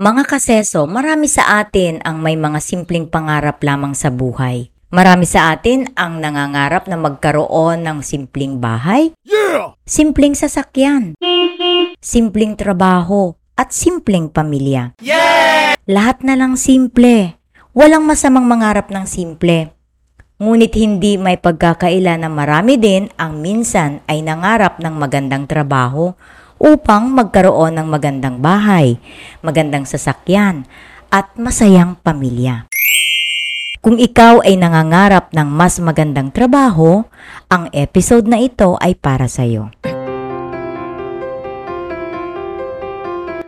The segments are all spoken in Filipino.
Mga kaseso, marami sa atin ang may mga simpleng pangarap lamang sa buhay. Marami sa atin ang nangangarap na magkaroon ng simpleng bahay, Yeah! simpleng sasakyan, simpleng trabaho, at simpleng pamilya. Lahat na lang simple. Walang masamang mangarap ng simple. Ngunit hindi may pagkakaila na marami din ang minsan ay nangarap ng magandang trabaho upang magkaroon ng magandang bahay, magandang sasakyan, at masayang pamilya. Kung ikaw ay nangangarap ng mas magandang trabaho, ang episode na ito ay para sa iyo.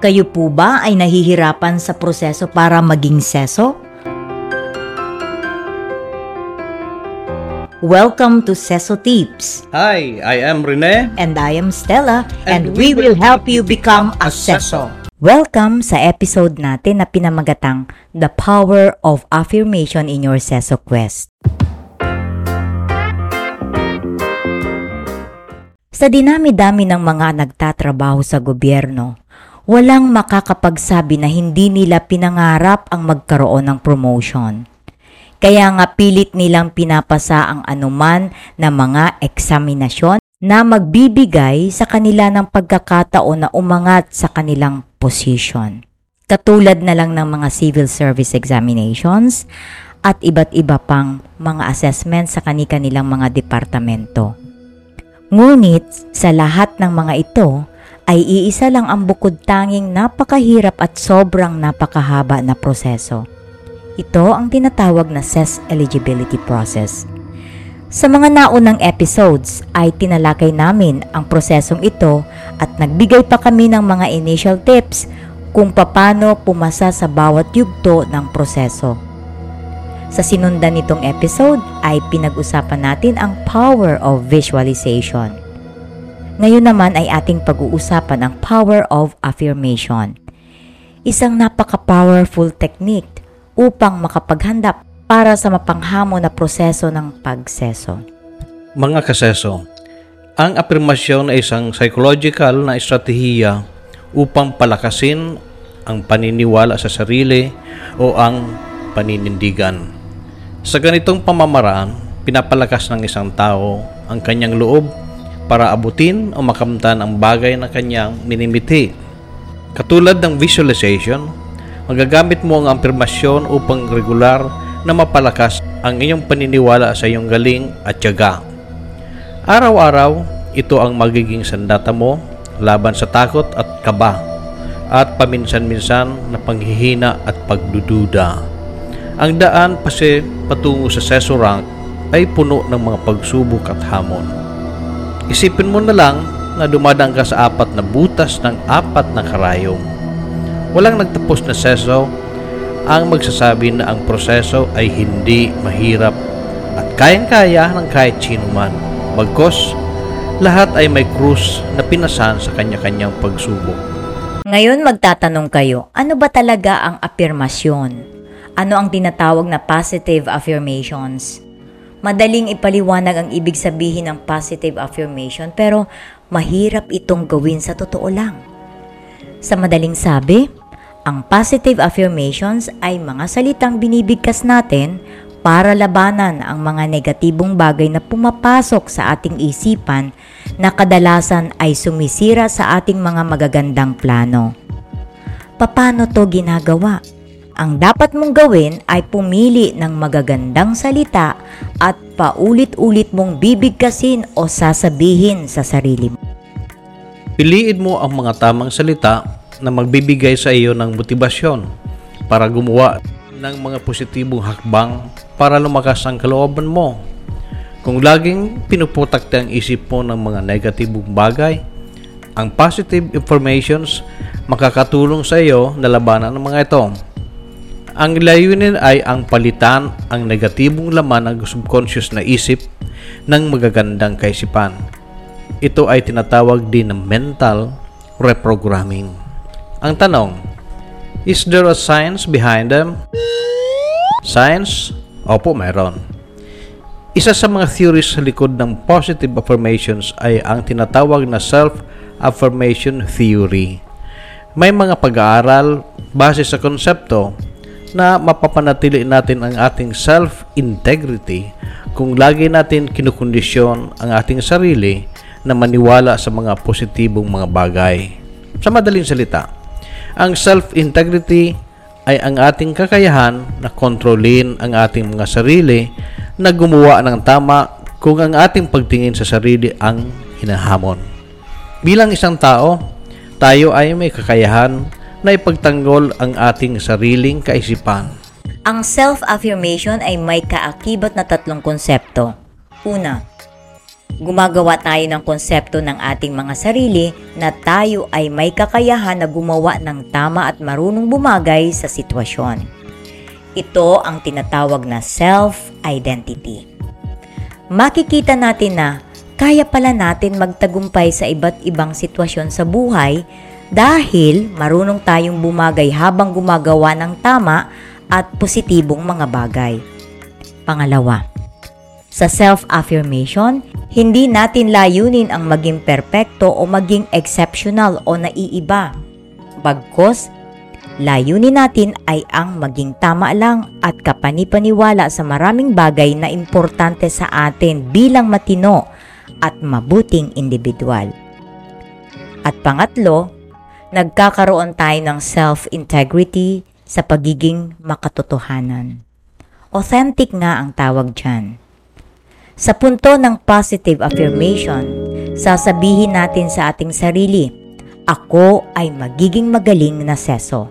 Kayo po ba ay nahihirapan sa proseso para maging seso? Welcome to Seso Tips. Hi, I am Rene. And I am Stella, and, And we we will help you become a seso. Welcome sa episode natin na pinamagatang The Power of Affirmation in Your Seso Quest. Sa dinami-dami ng mga nagtatrabaho sa gobyerno, walang makakapagsabi na hindi nila pinangarap ang magkaroon ng promotion. Kaya nga pilit nilang pinapasa ang anuman na mga eksaminasyon na magbibigay sa kanila ng pagkakataon na umangat sa kanilang position. Katulad na lang ng mga civil service examinations at iba't iba pang mga assessment sa kani-kanilang mga departamento. Ngunit sa lahat ng mga ito ay iisa lang ang bukod tanging napakahirap at sobrang napakahaba na proseso. Ito ang tinatawag na SES eligibility process. Sa mga naunang episodes ay tinalakay namin ang prosesong ito at nagbigay pa kami ng mga initial tips kung paano pumasa sa bawat yugto ng proseso. Sa sinundan nitong episode ay pinag-usapan natin ang power of visualization. Ngayon naman ay ating pag-uusapan ang power of affirmation. Isang napaka-powerful technique upang makapaghanda para sa mapanghamon na proseso ng pagseso. Mga kaseso, ang afirmasyon ay isang psychological na estratehiya upang palakasin ang paniniwala sa sarili o ang paninindigan. Sa ganitong pamamaraan, pinapalakas ng isang tao ang kanyang loob para abutin o makamtan ang bagay na kanyang minimiti. Katulad ng visualization, magagamit mo ang afirmasyon upang regular na mapalakas ang iyong paniniwala sa iyong galing at tiyaga. Araw-araw, ito ang magiging sandata mo laban sa takot at kaba at paminsan-minsan na panghihina at pagdududa. Ang daan kasi patungo sa seso rank ay puno ng mga pagsubok at hamon. Isipin mo na lang na dumadaan ka sa apat na butas ng apat na karayom. Walang nagtapos na seso ang magsasabi na ang proseso ay hindi mahirap at kayang-kaya ng kahit sino man. Bagkos, lahat ay may krus na pinasan sa kanya-kanyang pagsubok. Ngayon magtatanong kayo, ano ba talaga ang afirmasyon? Ano ang tinatawag na positive affirmations? Madaling ipaliwanag ang ibig sabihin ng positive affirmation pero mahirap itong gawin sa totoo lang. Sa madaling sabi, ang positive affirmations ay mga salitang binibigkas natin para labanan ang mga negatibong bagay na pumapasok sa ating isipan na kadalasan ay sumisira sa ating mga magagandang plano. Paano to ginagawa? Ang dapat mong gawin ay pumili ng magagandang salita at paulit-ulit mong bibigkasin o sasabihin sa sarili mo. Piliin mo ang mga tamang salita na magbibigay sa iyo ng motibasyon para gumawa ng mga positibong hakbang para lumakas ang kalooban mo. Kung laging pinuputakte ang isip mo ng mga negatibong bagay, ang positive informations makakatulong sa iyo na labanan ng mga ito. Ang layunin ay ang palitan ang negatibong laman ng subconscious na isip ng magagandang kaisipan. Ito ay tinatawag din na mental reprogramming. Ang tanong, is there a science behind them? Science? Opo, meron. Isa sa mga theories sa likod ng positive affirmations ay ang tinatawag na self-affirmation theory. May mga pag-aaral base sa konsepto na mapapanatili natin ang ating self-integrity kung lagi natin kinukondisyon ang ating sarili na maniwala sa mga positibong mga bagay. Sa madaling salita, ang self-integrity ay ang ating kakayahan na kontrolin ang ating mga sarili na gumawa ng tama kung ang ating pagtingin sa sarili ang hinahamon. Bilang isang tao, tayo ay may kakayahan na ipagtanggol ang ating sariling kaisipan. Ang self-affirmation ay may kaakibat na tatlong konsepto. Una, gumagawa tayo ng konsepto ng ating mga sarili na tayo ay may kakayahan na gumawa ng tama at marunong bumagay sa sitwasyon. Ito ang tinatawag na self-identity. Makikita natin na kaya pala natin magtagumpay sa iba't ibang sitwasyon sa buhay dahil marunong tayong bumagay habang gumagawa ng tama at positibong mga bagay. Pangalawa, sa self-affirmation, hindi natin layunin ang maging perpekto o maging exceptional o naiiba. Bagkos, layunin natin ay ang maging tama lang at kapanipaniwala sa maraming bagay na importante sa atin bilang matino at mabuting individual. At pangatlo, nagkakaroon tayo ng self-integrity sa pagiging makatotohanan. Authentic nga ang tawag dyan. Sa punto ng positive affirmation, sasabihin natin sa ating sarili, ako ay magiging magaling na seso.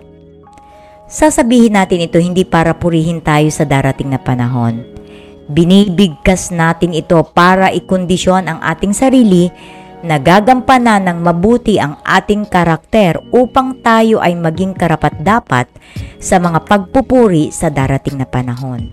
Sasabihin natin ito hindi para purihin tayo sa darating na panahon. Binibigkas natin ito para ikondisyon ang ating sarili na gagampanan ng mabuti ang ating karakter upang tayo ay maging karapat-dapat sa mga pagpupuri sa darating na panahon.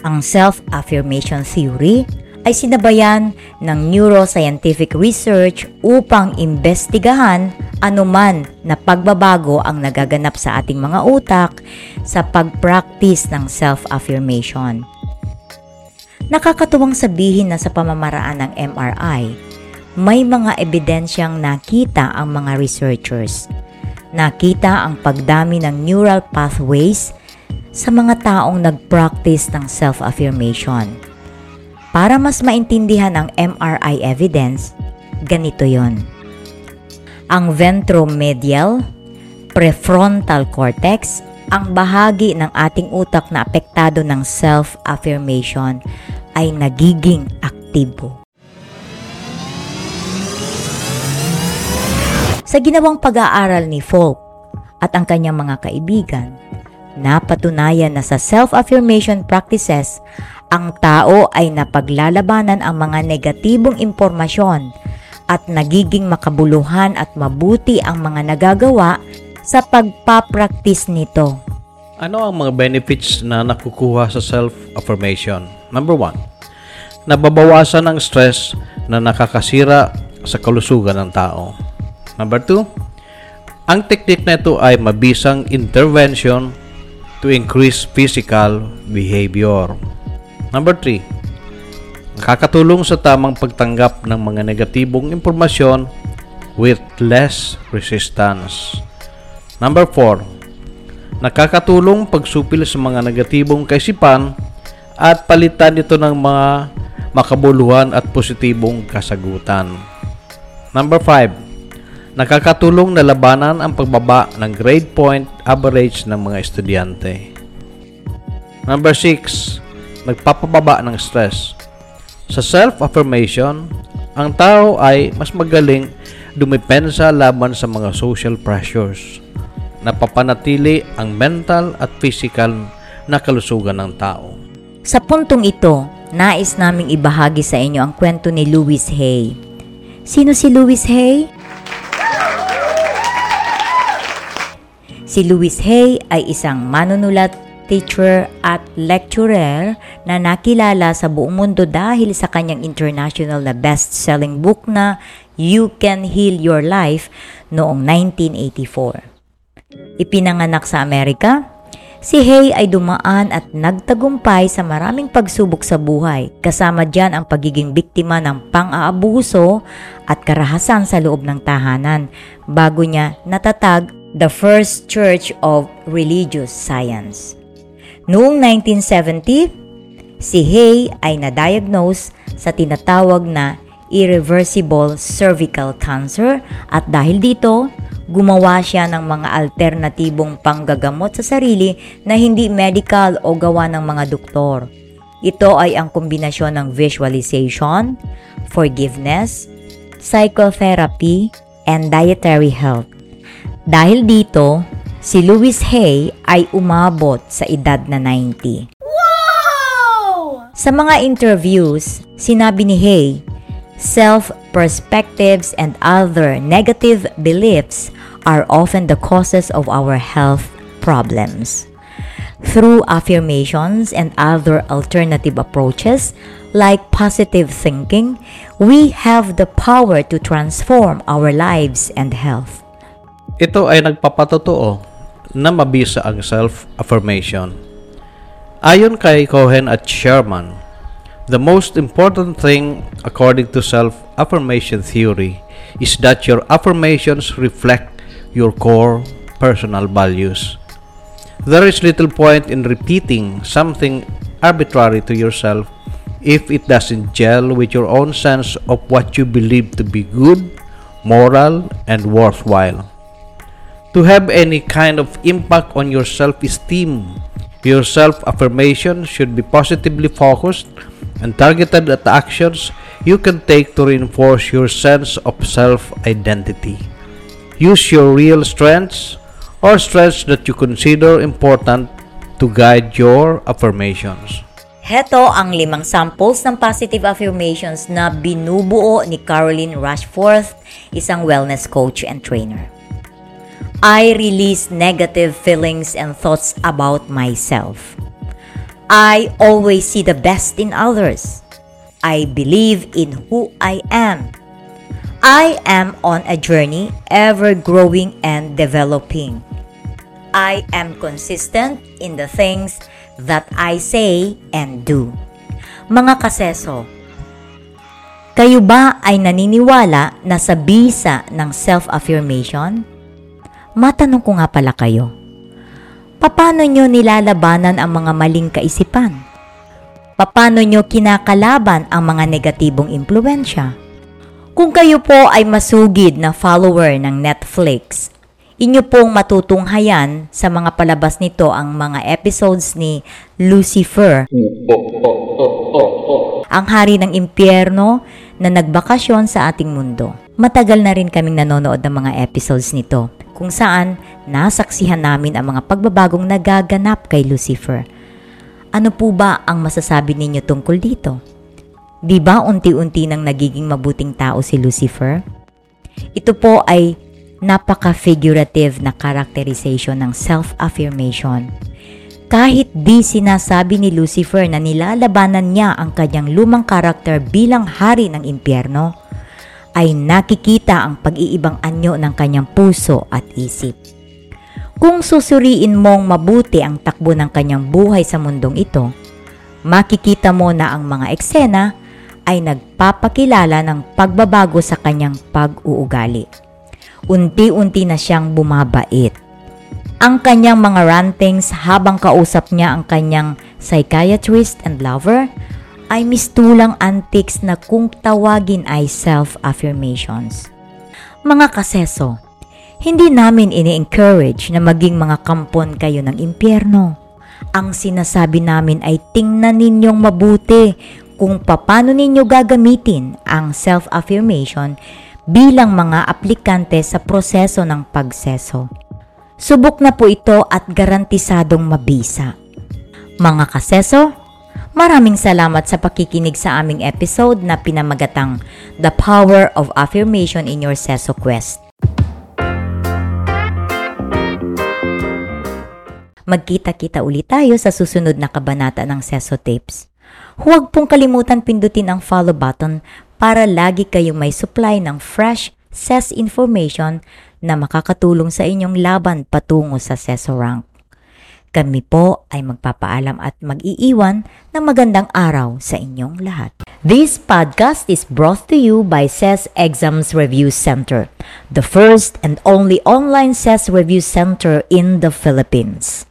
Ang self-affirmation theory ay sinabayan ng neuroscientific research upang imbestigahan anuman na pagbabago ang nagaganap sa ating mga utak sa pag-practice ng self-affirmation. Nakakatuwang sabihin na sa pamamaraan ng MRI, may mga ebidensyang nakita ang mga researchers. Nakita ang pagdami ng neural pathways sa mga taong nag-practice ng self-affirmation. Para mas maintindihan ang MRI evidence, ganito yon. Ang ventromedial, prefrontal cortex, ang bahagi ng ating utak na apektado ng self-affirmation ay nagiging aktibo. Sa ginawang pag-aaral ni Folk at ang kanyang mga kaibigan, napatunayan na sa self-affirmation practices ang tao ay napaglalabanan ang mga negatibong impormasyon at nagiging makabuluhan at mabuti ang mga nagagawa sa pagpapraktis nito. Ano ang mga benefits na nakukuha sa self-affirmation? Number one, nababawasan ang stress na nakakasira sa kalusugan ng tao. Number two, ang teknik na ito ay mabisang intervention to increase physical behavior. Number 3. Nakakatulong sa tamang pagtanggap ng mga negatibong impormasyon with less resistance. Number 4. Nakakatulong pagsupil sa mga negatibong kaisipan at palitan ito ng mga makabuluhan at positibong kasagutan. Number 5. Nakakatulong na labanan ang pagbaba ng grade point average ng mga estudyante. Number 6 nagpapababa ng stress. Sa self-affirmation, ang tao ay mas magaling dumipensa laban sa mga social pressures. Napapanatili ang mental at physical na kalusugan ng tao. Sa puntong ito, nais naming ibahagi sa inyo ang kwento ni Louis Hay. Sino si Louis Hay? Si Louis Hay ay isang manunulat teacher at lecturer na nakilala sa buong mundo dahil sa kanyang international na best-selling book na You Can Heal Your Life noong 1984. Ipinanganak sa Amerika, si Hay ay dumaan at nagtagumpay sa maraming pagsubok sa buhay, kasama dyan ang pagiging biktima ng pang-aabuso at karahasan sa loob ng tahanan bago niya natatag the first church of religious science. Noong 1970, si Hay ay na-diagnose sa tinatawag na irreversible cervical cancer at dahil dito, gumawa siya ng mga alternatibong panggagamot sa sarili na hindi medical o gawa ng mga doktor. Ito ay ang kombinasyon ng visualization, forgiveness, psychotherapy, and dietary health. Dahil dito, si Louis Hay ay umabot sa edad na 90. Wow! Sa mga interviews, sinabi ni Hay, self-perspectives and other negative beliefs are often the causes of our health problems. Through affirmations and other alternative approaches, like positive thinking, we have the power to transform our lives and health. Ito ay nagpapatotoo na mabisa ang self-affirmation. Ayon kay Cohen at Sherman, the most important thing according to self-affirmation theory is that your affirmations reflect your core personal values. There is little point in repeating something arbitrary to yourself if it doesn't gel with your own sense of what you believe to be good, moral, and worthwhile. To have any kind of impact on your self-esteem, your self-affirmation should be positively focused and targeted at actions you can take to reinforce your sense of self-identity. Use your real strengths or strengths that you consider important to guide your affirmations. Heto ang limang samples ng positive affirmations na binubuo ni Caroline Rushforth, isang wellness coach and trainer. I release negative feelings and thoughts about myself. I always see the best in others. I believe in who I am. I am on a journey ever growing and developing. I am consistent in the things that I say and do. Mga kaseso, kayo ba ay naniniwala na sa bisa ng self-affirmation? Matanong ko nga pala kayo, paano nyo nilalabanan ang mga maling kaisipan? Paano nyo kinakalaban ang mga negatibong impluensya? Kung kayo po ay masugid na follower ng Netflix Inyo pong matutunghayan sa mga palabas nito ang mga episodes ni Lucifer, ang hari ng impyerno na nagbakasyon sa ating mundo. Matagal na rin kaming nanonood ng mga episodes nito kung saan nasaksihan namin ang mga pagbabagong nagaganap kay Lucifer. Ano po ba ang masasabi ninyo tungkol dito? Di ba unti-unti nang nagiging mabuting tao si Lucifer? Ito po ay napaka-figurative na characterization ng self-affirmation. Kahit di sinasabi ni Lucifer na nilalabanan niya ang kanyang lumang karakter bilang hari ng impyerno, ay nakikita ang pag-iibang anyo ng kanyang puso at isip. Kung susuriin mong mabuti ang takbo ng kanyang buhay sa mundong ito, makikita mo na ang mga eksena ay nagpapakilala ng pagbabago sa kanyang pag-uugali unti-unti na siyang bumabait. Ang kanyang mga rantings habang kausap niya ang kanyang psychiatrist and lover ay mistulang antics na kung tawagin ay self-affirmations. Mga kaseso, hindi namin ini-encourage na maging mga kampon kayo ng impyerno. Ang sinasabi namin ay tingnan ninyong mabuti kung paano ninyo gagamitin ang self-affirmation bilang mga aplikante sa proseso ng pagseso. Subok na po ito at garantisadong mabisa. Mga kaseso, maraming salamat sa pakikinig sa aming episode na pinamagatang The Power of Affirmation in Your Seso Quest. Magkita-kita ulit tayo sa susunod na kabanata ng Seso Tapes. Huwag pong kalimutan pindutin ang follow button para lagi kayong may supply ng fresh SES information na makakatulong sa inyong laban patungo sa SESO rank. Kami po ay magpapaalam at mag-iiwan ng magandang araw sa inyong lahat. This podcast is brought to you by CES Exams Review Center, the first and only online CES Review Center in the Philippines.